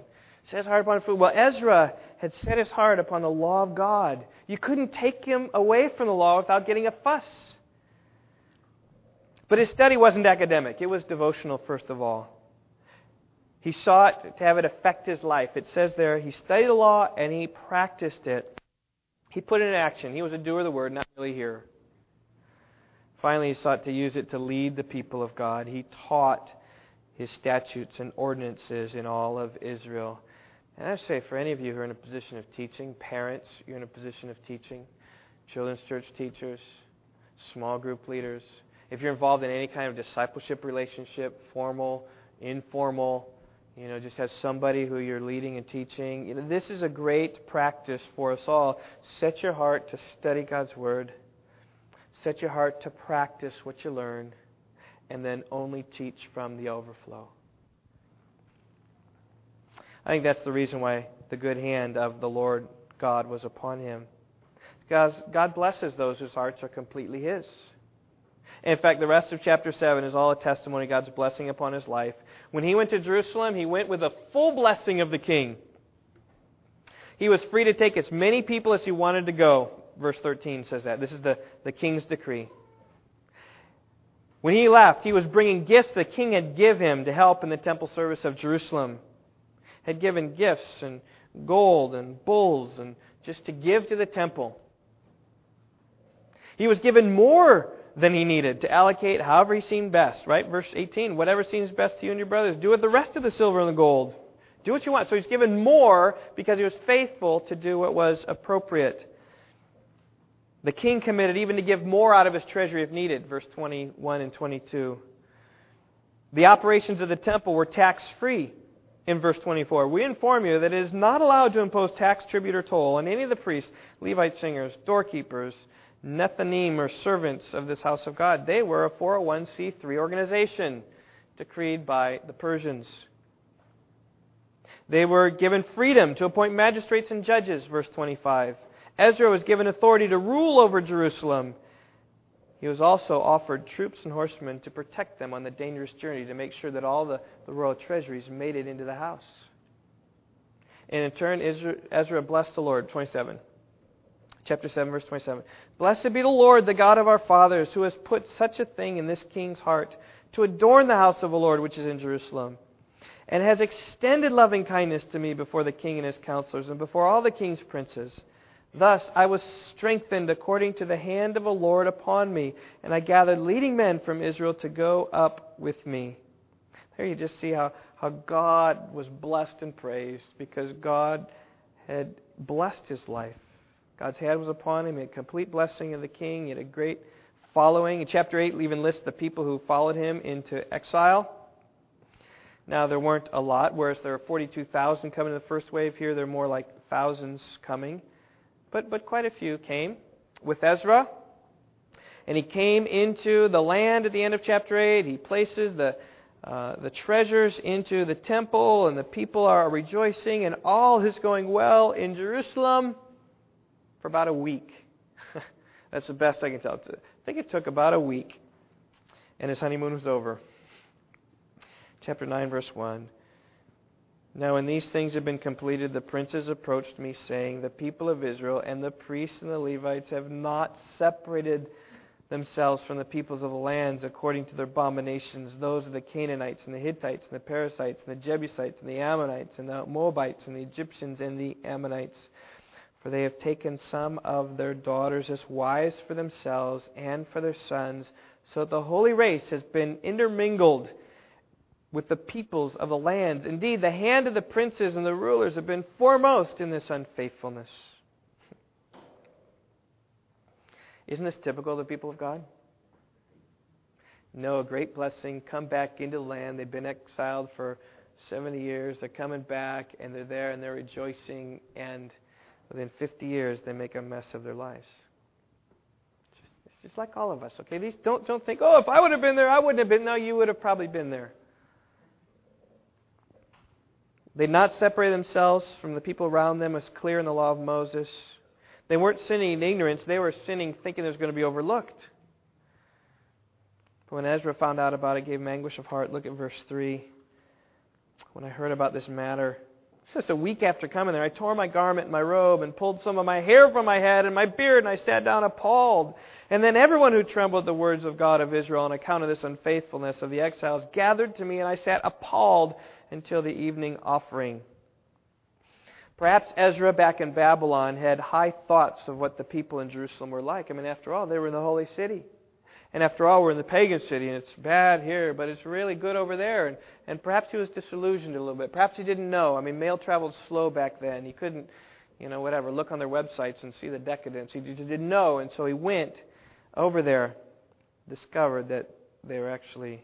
Set his heart upon food. Well, Ezra had set his heart upon the law of God. You couldn't take him away from the law without getting a fuss. But his study wasn't academic, it was devotional, first of all. He sought to have it affect his life. It says there, he studied the law and he practiced it. He put it in action. He was a doer of the word, not really hearer. Finally, he sought to use it to lead the people of God. He taught his statutes and ordinances in all of Israel. And I say for any of you who are in a position of teaching, parents, you're in a position of teaching, children's church teachers, small group leaders, if you're involved in any kind of discipleship relationship, formal, informal, you know, just have somebody who you're leading and teaching. You know, this is a great practice for us all. Set your heart to study God's Word. Set your heart to practice what you learn. And then only teach from the overflow. I think that's the reason why the good hand of the Lord God was upon him. Because God blesses those whose hearts are completely His. In fact, the rest of chapter 7 is all a testimony of God's blessing upon his life. When he went to Jerusalem, he went with a full blessing of the king. He was free to take as many people as he wanted to go. Verse 13 says that. This is the, the king's decree. When he left, he was bringing gifts the king had given him to help in the temple service of Jerusalem. Had given gifts and gold and bulls and just to give to the temple. He was given more than he needed to allocate however he seemed best, right? Verse 18, whatever seems best to you and your brothers, do with the rest of the silver and the gold. Do what you want. So he's given more because he was faithful to do what was appropriate. The king committed even to give more out of his treasury if needed, verse 21 and 22. The operations of the temple were tax free in verse 24. We inform you that it is not allowed to impose tax, tribute, or toll on any of the priests, Levite singers, doorkeepers, Nethinim, or servants of this house of God. They were a 401c3 organization decreed by the Persians. They were given freedom to appoint magistrates and judges, verse 25. Ezra was given authority to rule over Jerusalem. He was also offered troops and horsemen to protect them on the dangerous journey to make sure that all the, the royal treasuries made it into the house. And in turn, Ezra, blessed the Lord. 27 chapter 7, verse 27. Blessed be the Lord, the God of our fathers, who has put such a thing in this king's heart to adorn the house of the Lord which is in Jerusalem, and has extended loving kindness to me before the king and his counselors, and before all the king's princes. Thus I was strengthened according to the hand of the Lord upon me, and I gathered leading men from Israel to go up with me. There you just see how, how God was blessed and praised because God had blessed his life. God's hand was upon him. He had complete blessing of the king. He had a great following. In chapter 8, we even lists the people who followed him into exile. Now, there weren't a lot, whereas there are 42,000 coming in the first wave. Here, there are more like thousands coming. But, but quite a few came with Ezra. And he came into the land at the end of chapter 8. He places the, uh, the treasures into the temple, and the people are rejoicing, and all is going well in Jerusalem for about a week. That's the best I can tell. I think it took about a week, and his honeymoon was over. Chapter 9, verse 1. Now, when these things had been completed, the princes approached me, saying, The people of Israel and the priests and the Levites have not separated themselves from the peoples of the lands according to their abominations, those of the Canaanites and the Hittites and the Perizzites and the Jebusites and the Ammonites and the Moabites and the Egyptians and the Amorites. For they have taken some of their daughters as wives for themselves and for their sons, so that the holy race has been intermingled with the peoples of the lands. Indeed, the hand of the princes and the rulers have been foremost in this unfaithfulness. Isn't this typical of the people of God? No, a great blessing, come back into the land. They've been exiled for 70 years. They're coming back, and they're there, and they're rejoicing, and within 50 years, they make a mess of their lives. It's just like all of us, okay? These don't don't think, oh, if I would have been there, I wouldn't have been. No, you would have probably been there. They did not separate themselves from the people around them, as clear in the law of Moses. They weren't sinning in ignorance; they were sinning thinking it was going to be overlooked. But when Ezra found out about it, it gave him anguish of heart. Look at verse three. When I heard about this matter, just a week after coming there, I tore my garment and my robe and pulled some of my hair from my head and my beard, and I sat down appalled. And then everyone who trembled at the words of God of Israel on account of this unfaithfulness of the exiles gathered to me, and I sat appalled until the evening offering. Perhaps Ezra back in Babylon had high thoughts of what the people in Jerusalem were like. I mean, after all, they were in the holy city. And after all, we're in the pagan city, and it's bad here, but it's really good over there. And, and perhaps he was disillusioned a little bit. Perhaps he didn't know. I mean, mail traveled slow back then. He couldn't, you know, whatever, look on their websites and see the decadence. He just didn't know. And so he went over there, discovered that they were actually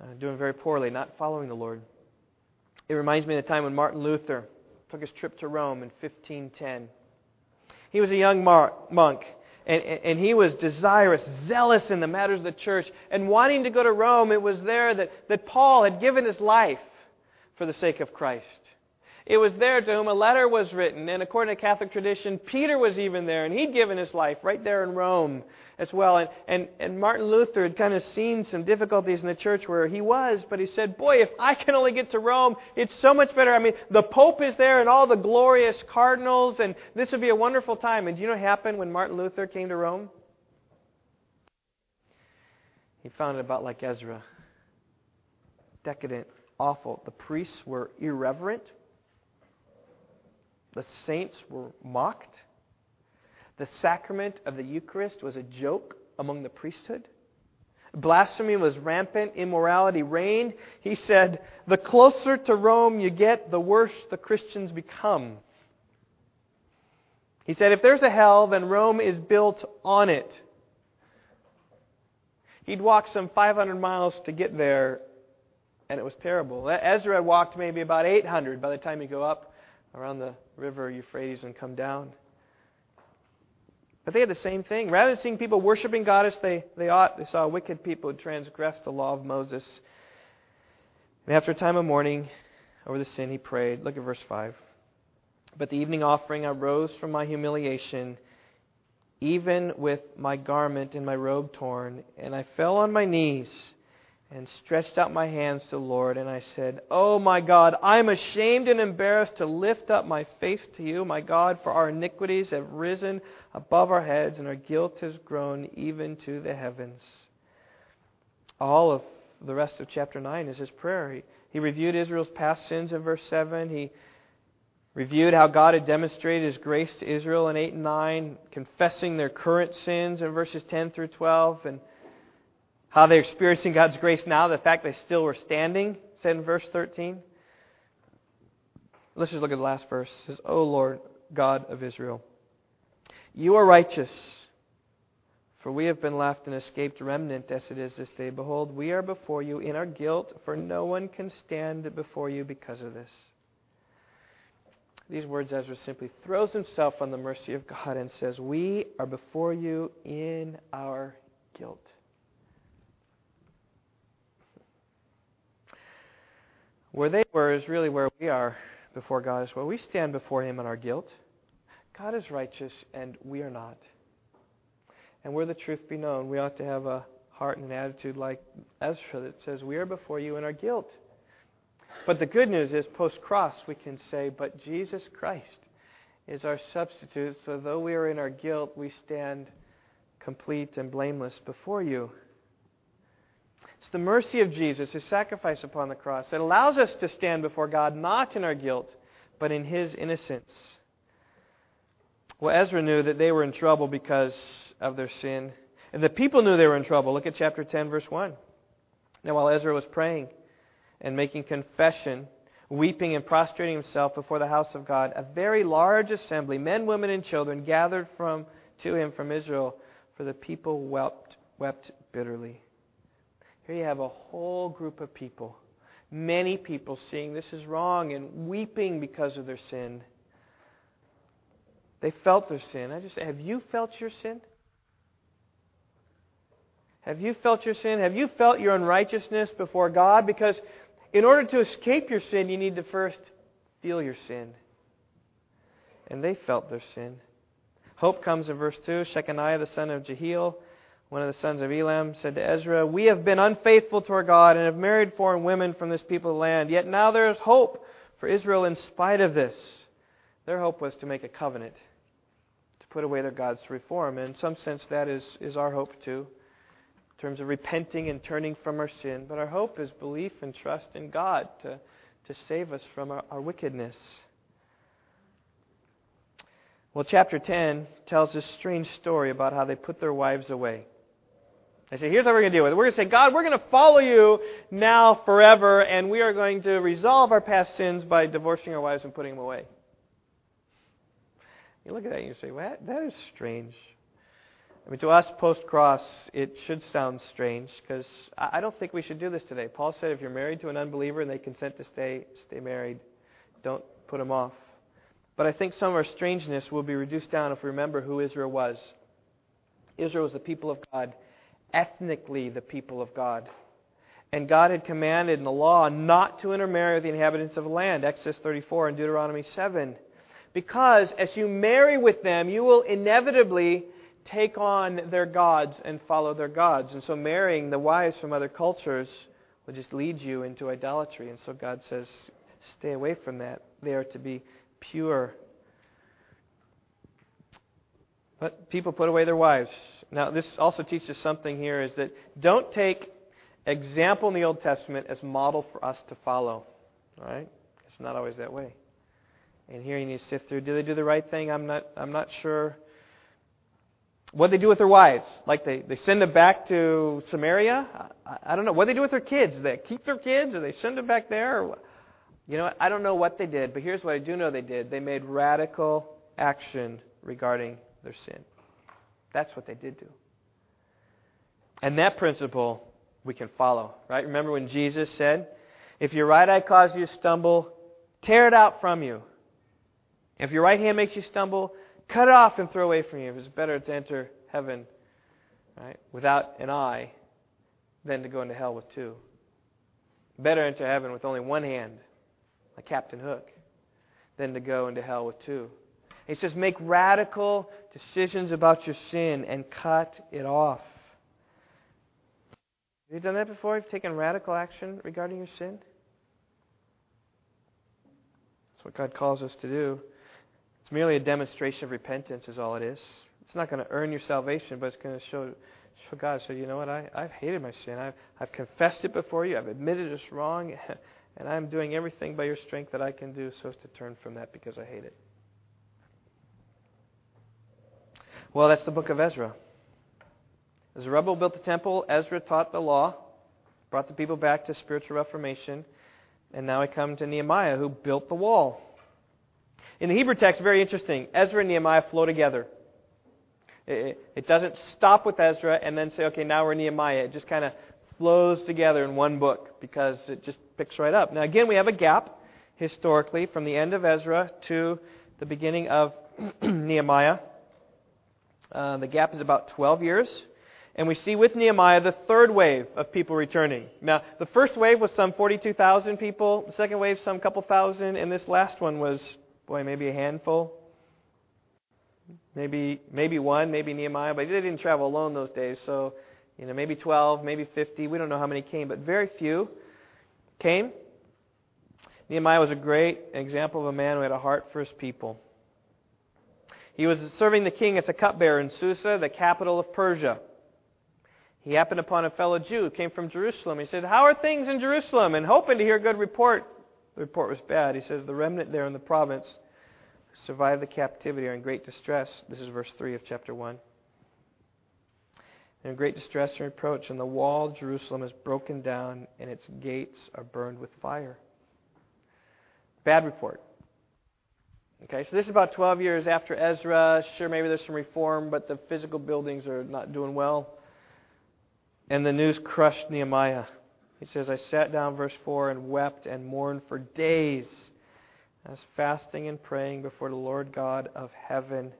uh, doing very poorly, not following the Lord. It reminds me of the time when Martin Luther took his trip to Rome in 1510. He was a young monk and, and he was desirous, zealous in the matters of the church, and wanting to go to Rome, it was there that, that Paul had given his life for the sake of Christ. It was there to whom a letter was written. And according to Catholic tradition, Peter was even there, and he'd given his life right there in Rome as well. And, and, and Martin Luther had kind of seen some difficulties in the church where he was, but he said, Boy, if I can only get to Rome, it's so much better. I mean, the Pope is there and all the glorious cardinals, and this would be a wonderful time. And do you know what happened when Martin Luther came to Rome? He found it about like Ezra decadent, awful. The priests were irreverent. The saints were mocked. The sacrament of the Eucharist was a joke among the priesthood. Blasphemy was rampant. Immorality reigned. He said, The closer to Rome you get, the worse the Christians become. He said, If there's a hell, then Rome is built on it. He'd walk some 500 miles to get there, and it was terrible. Ezra walked maybe about 800 by the time you go up around the river Euphrates and come down. But they had the same thing. Rather than seeing people worshiping God as they, they ought, they saw wicked people who transgressed the law of Moses. And after a time of mourning over the sin, he prayed. Look at verse 5. But the evening offering, I rose from my humiliation, even with my garment and my robe torn, and I fell on my knees and stretched out my hands to the Lord, and I said, Oh my God, I am ashamed and embarrassed to lift up my face to you, my God, for our iniquities have risen above our heads, and our guilt has grown even to the heavens. All of the rest of chapter 9 is his prayer. He, he reviewed Israel's past sins in verse 7. He reviewed how God had demonstrated his grace to Israel in 8 and 9, confessing their current sins in verses 10 through 12, and how they're experiencing God's grace now, the fact they still were standing, said in verse 13. Let's just look at the last verse. It says, O Lord, God of Israel, you are righteous, for we have been left an escaped remnant as it is this day. Behold, we are before you in our guilt, for no one can stand before you because of this. These words, Ezra simply throws himself on the mercy of God and says, We are before you in our guilt. Where they were is really where we are before God as well. We stand before Him in our guilt. God is righteous and we are not. And where the truth be known, we ought to have a heart and an attitude like Ezra that says, We are before you in our guilt. But the good news is, post cross, we can say, But Jesus Christ is our substitute, so though we are in our guilt, we stand complete and blameless before you. It's the mercy of Jesus, his sacrifice upon the cross, that allows us to stand before God not in our guilt, but in his innocence. Well, Ezra knew that they were in trouble because of their sin. And the people knew they were in trouble. Look at chapter 10, verse 1. Now, while Ezra was praying and making confession, weeping and prostrating himself before the house of God, a very large assembly, men, women, and children, gathered from, to him from Israel, for the people wept, wept bitterly. Here you have a whole group of people, many people seeing this is wrong and weeping because of their sin. They felt their sin. I just say, have you felt your sin? Have you felt your sin? Have you felt your unrighteousness before God? Because in order to escape your sin, you need to first feel your sin. And they felt their sin. Hope comes in verse 2. Shechaniah, the son of Jehiel, one of the sons of Elam, said to Ezra, We have been unfaithful to our God and have married foreign women from this people of the land. Yet now there is hope for Israel in spite of this. Their hope was to make a covenant, to put away their gods to reform. And in some sense, that is, is our hope too, in terms of repenting and turning from our sin. But our hope is belief and trust in God to, to save us from our, our wickedness. Well, chapter 10 tells this strange story about how they put their wives away. I say, here's how we're going to deal with it. We're going to say, God, we're going to follow you now forever, and we are going to resolve our past sins by divorcing our wives and putting them away. You look at that and you say, well, that is strange. I mean, to us post cross, it should sound strange because I don't think we should do this today. Paul said if you're married to an unbeliever and they consent to stay, stay married, don't put them off. But I think some of our strangeness will be reduced down if we remember who Israel was. Israel was the people of God ethnically the people of God. And God had commanded in the law not to intermarry with the inhabitants of the land, Exodus 34 and Deuteronomy 7. Because as you marry with them, you will inevitably take on their gods and follow their gods. And so marrying the wives from other cultures will just lead you into idolatry. And so God says, stay away from that. They are to be pure. But people put away their wives. Now, this also teaches something here is that don't take example in the Old Testament as model for us to follow. All right? It's not always that way. And here you need to sift through. Do they do the right thing? I'm not. I'm not sure. What they do with their wives? Like they, they send them back to Samaria? I, I don't know. What they do with their kids? They keep their kids, or they send them back there? You know, I don't know what they did. But here's what I do know they did. They made radical action regarding their sin. That's what they did do. And that principle we can follow, right? Remember when Jesus said, If your right eye causes you to stumble, tear it out from you. If your right hand makes you stumble, cut it off and throw away from you. It's better to enter heaven right, without an eye than to go into hell with two. Better enter heaven with only one hand, like Captain Hook, than to go into hell with two. He says, make radical decisions about your sin and cut it off. Have you done that before? Have you taken radical action regarding your sin? That's what God calls us to do. It's merely a demonstration of repentance, is all it is. It's not going to earn your salvation, but it's going to show, show God. So, you know what? I, I've hated my sin. I've, I've confessed it before you. I've admitted it's wrong. And I'm doing everything by your strength that I can do so as to turn from that because I hate it. Well, that's the book of Ezra. Zerubbabel built the temple, Ezra taught the law, brought the people back to spiritual reformation, and now I come to Nehemiah, who built the wall. In the Hebrew text, very interesting. Ezra and Nehemiah flow together. It doesn't stop with Ezra and then say, okay, now we're Nehemiah. It just kind of flows together in one book because it just picks right up. Now, again, we have a gap historically from the end of Ezra to the beginning of Nehemiah. Uh, the gap is about 12 years. And we see with Nehemiah the third wave of people returning. Now, the first wave was some 42,000 people. The second wave, some couple thousand. And this last one was, boy, maybe a handful. Maybe, maybe one, maybe Nehemiah. But they didn't travel alone those days. So, you know, maybe 12, maybe 50. We don't know how many came, but very few came. Nehemiah was a great example of a man who had a heart for his people. He was serving the king as a cupbearer in Susa, the capital of Persia. He happened upon a fellow Jew who came from Jerusalem. He said, How are things in Jerusalem? And hoping to hear a good report. The report was bad. He says, The remnant there in the province who survived the captivity are in great distress. This is verse 3 of chapter 1. They're in great distress and reproach, and the wall of Jerusalem is broken down, and its gates are burned with fire. Bad report. Okay, so this is about 12 years after Ezra. Sure, maybe there's some reform, but the physical buildings are not doing well. And the news crushed Nehemiah. He says, I sat down, verse 4, and wept and mourned for days. as fasting and praying before the Lord God of heaven.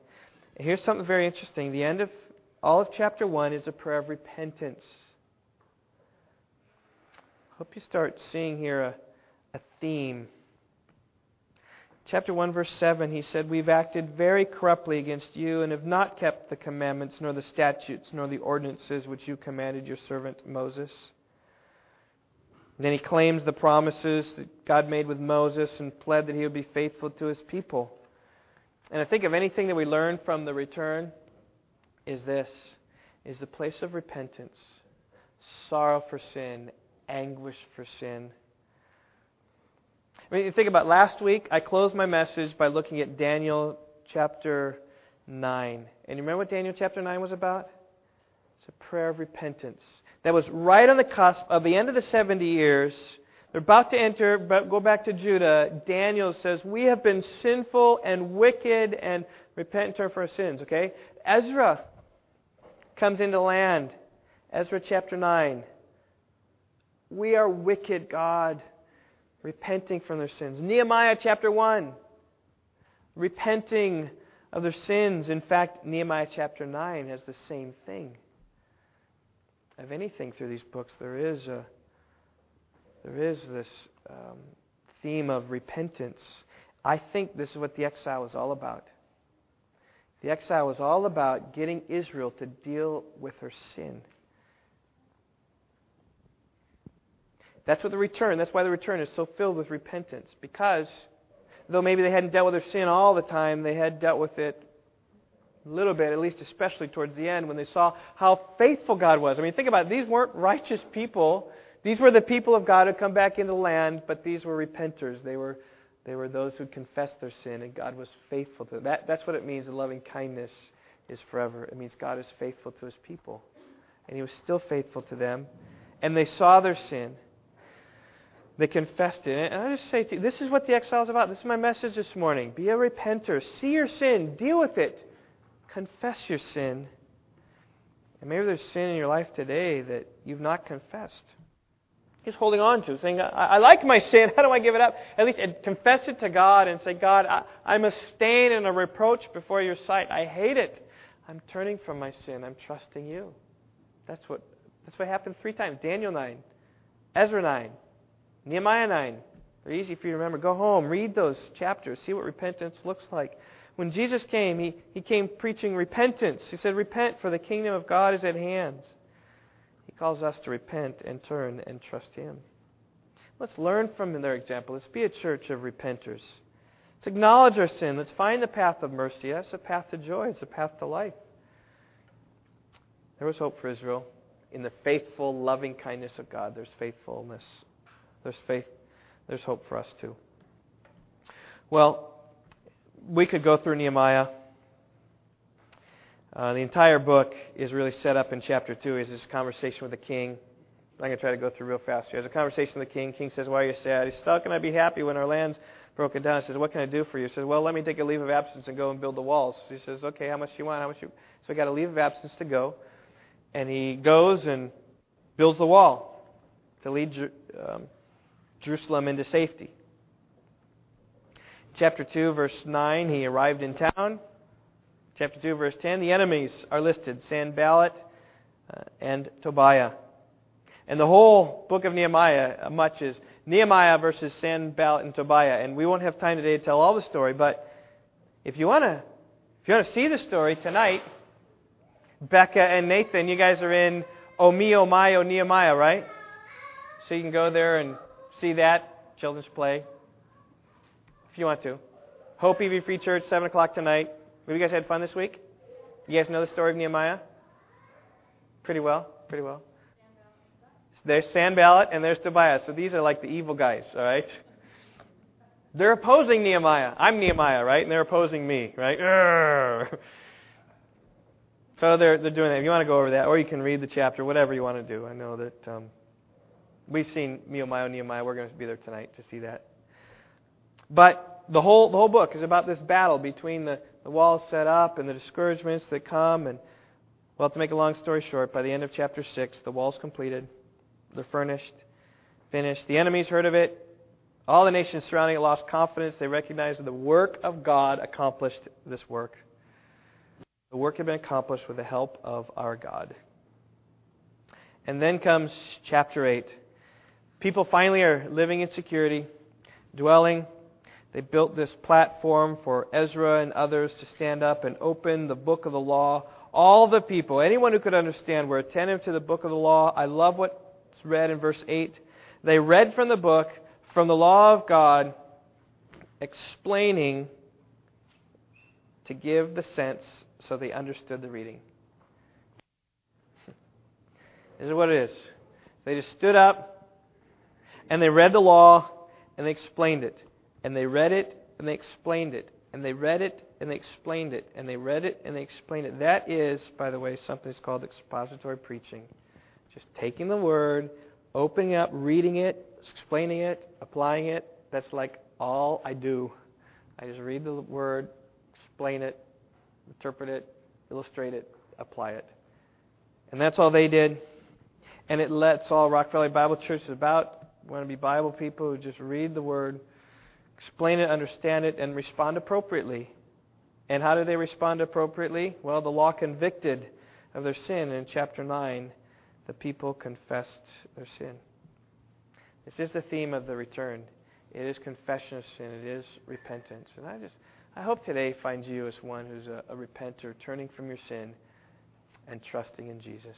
And here's something very interesting. The end of all of chapter 1 is a prayer of repentance. I Hope you start seeing here a, a theme chapter 1, verse 7, he said, We've acted very corruptly against you and have not kept the commandments, nor the statutes, nor the ordinances which you commanded your servant Moses. then he claims the promises that God made with Moses and pled that he would be faithful to his people. And I think of anything that we learn from the return is this is the place of repentance, sorrow for sin, anguish for sin I mean, think about last week, I closed my message by looking at Daniel chapter 9. And you remember what Daniel chapter 9 was about? It's a prayer of repentance. That was right on the cusp of the end of the 70 years. They're about to enter, but go back to Judah. Daniel says, We have been sinful and wicked and repent and turn for our sins, okay? Ezra comes into land. Ezra chapter 9. We are wicked, God repenting from their sins. Nehemiah chapter 1, repenting of their sins. In fact, Nehemiah chapter 9 has the same thing. Of anything through these books, there is a, there is this um, theme of repentance. I think this is what the exile was all about. The exile was all about getting Israel to deal with her sin. That's what the return, that's why the return is so filled with repentance. Because though maybe they hadn't dealt with their sin all the time, they had dealt with it a little bit, at least especially towards the end when they saw how faithful God was. I mean, think about it. These weren't righteous people. These were the people of God who come back into the land, but these were repenters. They were, they were those who confessed their sin, and God was faithful to them. That, that's what it means, the loving kindness is forever. It means God is faithful to his people. And he was still faithful to them. And they saw their sin. They confessed it. And I just say to you, this is what the exile is about. This is my message this morning. Be a repenter. See your sin. Deal with it. Confess your sin. And maybe there's sin in your life today that you've not confessed. Just holding on to, saying, I, I like my sin. How do I give it up? At least confess it to God and say, God, I, I'm a stain and a reproach before your sight. I hate it. I'm turning from my sin. I'm trusting you. That's what, that's what happened three times Daniel 9, Ezra 9, Nehemiah 9. They're easy for you to remember. Go home, read those chapters, see what repentance looks like. When Jesus came, he, he came preaching repentance. He said, Repent, for the kingdom of God is at hand. He calls us to repent and turn and trust Him. Let's learn from their example. Let's be a church of repenters. Let's acknowledge our sin. Let's find the path of mercy. That's a path to joy, it's a path to life. There was hope for Israel. In the faithful, loving kindness of God, there's faithfulness there's faith, there's hope for us too. Well, we could go through Nehemiah. Uh, the entire book is really set up in chapter 2 is this conversation with the king. I'm going to try to go through real fast here. There's a conversation with the king. King says, Why are you sad? He says, How can I be happy when our land's broken down? He says, What can I do for you? He says, Well, let me take a leave of absence and go and build the walls. He says, Okay, how much do you want? How much you... So he got a leave of absence to go. And he goes and builds the wall to lead um, Jerusalem into safety. Chapter 2, verse 9, he arrived in town. Chapter 2, verse 10, the enemies are listed Sanballat uh, and Tobiah. And the whole book of Nehemiah, uh, much is Nehemiah versus Sanballat and Tobiah. And we won't have time today to tell all the story, but if you want to if you want to see the story tonight, Becca and Nathan, you guys are in Omi, Omayo, Nehemiah, right? So you can go there and see that, children's play, if you want to. Hope EV Free Church, 7 o'clock tonight. Have you guys had fun this week? You guys know the story of Nehemiah? Pretty well, pretty well. There's Sanballat and there's Tobiah. So these are like the evil guys, all right? They're opposing Nehemiah. I'm Nehemiah, right? And they're opposing me, right? Urgh. So they're, they're doing that. If you want to go over that, or you can read the chapter, whatever you want to do. I know that um, We've seen Nehemiah, Nehemiah. We're going to be there tonight to see that. But the whole, the whole book is about this battle between the, the walls set up and the discouragements that come. And, well, to make a long story short, by the end of chapter 6, the wall's completed. They're furnished, finished. The enemies heard of it. All the nations surrounding it lost confidence. They recognized that the work of God accomplished this work. The work had been accomplished with the help of our God. And then comes chapter 8. People finally are living in security, dwelling. They built this platform for Ezra and others to stand up and open the book of the law. All the people, anyone who could understand, were attentive to the book of the law. I love what's read in verse 8. They read from the book, from the law of God, explaining to give the sense so they understood the reading. This is what it is. They just stood up and they read the law and they explained it. And they read it and they explained it. And they read it and they explained it. And they read it and they explained it. That is, by the way, something that's called expository preaching. Just taking the word, opening up, reading it, explaining it, applying it. That's like all I do. I just read the word, explain it, interpret it, illustrate it, apply it. And that's all they did. And it lets all Rock Valley Bible Church is about we want to be Bible people who just read the Word, explain it, understand it, and respond appropriately. And how do they respond appropriately? Well, the law convicted of their sin in chapter 9. The people confessed their sin. This is the theme of the return. It is confession of sin. It is repentance. And I just, I hope today finds you as one who's a, a repenter, turning from your sin and trusting in Jesus.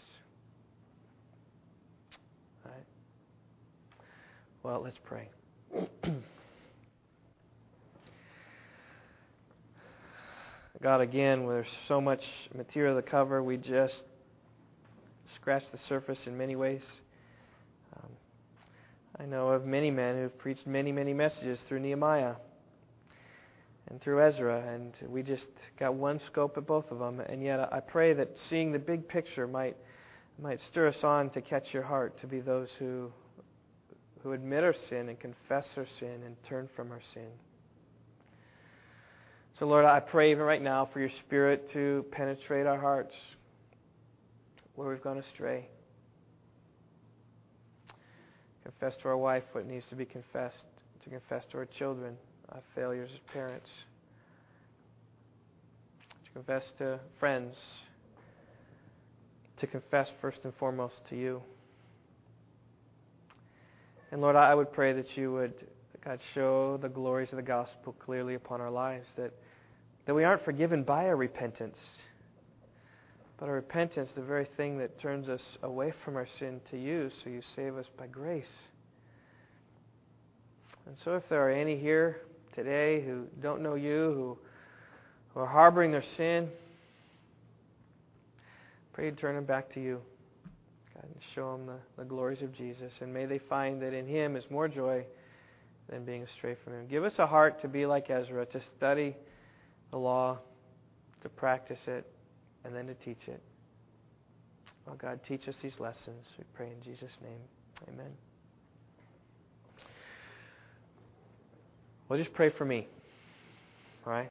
All right. Well, let's pray. God, again, there's so much material to cover, we just scratch the surface in many ways. Um, I know of many men who've preached many, many messages through Nehemiah and through Ezra, and we just got one scope at both of them. And yet, I pray that seeing the big picture might might stir us on to catch your heart, to be those who who admit our sin and confess our sin and turn from our sin. So, Lord, I pray even right now for your Spirit to penetrate our hearts where we've gone astray. Confess to our wife what needs to be confessed, to confess to our children our failures as parents, to confess to friends, to confess first and foremost to you. And Lord, I would pray that you would, God, show the glories of the gospel clearly upon our lives, that, that we aren't forgiven by our repentance, but our repentance, the very thing that turns us away from our sin to you, so you save us by grace. And so if there are any here today who don't know you, who, who are harboring their sin, pray to turn them back to you. God, and show them the, the glories of Jesus. And may they find that in Him is more joy than being astray from Him. Give us a heart to be like Ezra, to study the law, to practice it, and then to teach it. Oh God, teach us these lessons. We pray in Jesus' name. Amen. Well, just pray for me. All right?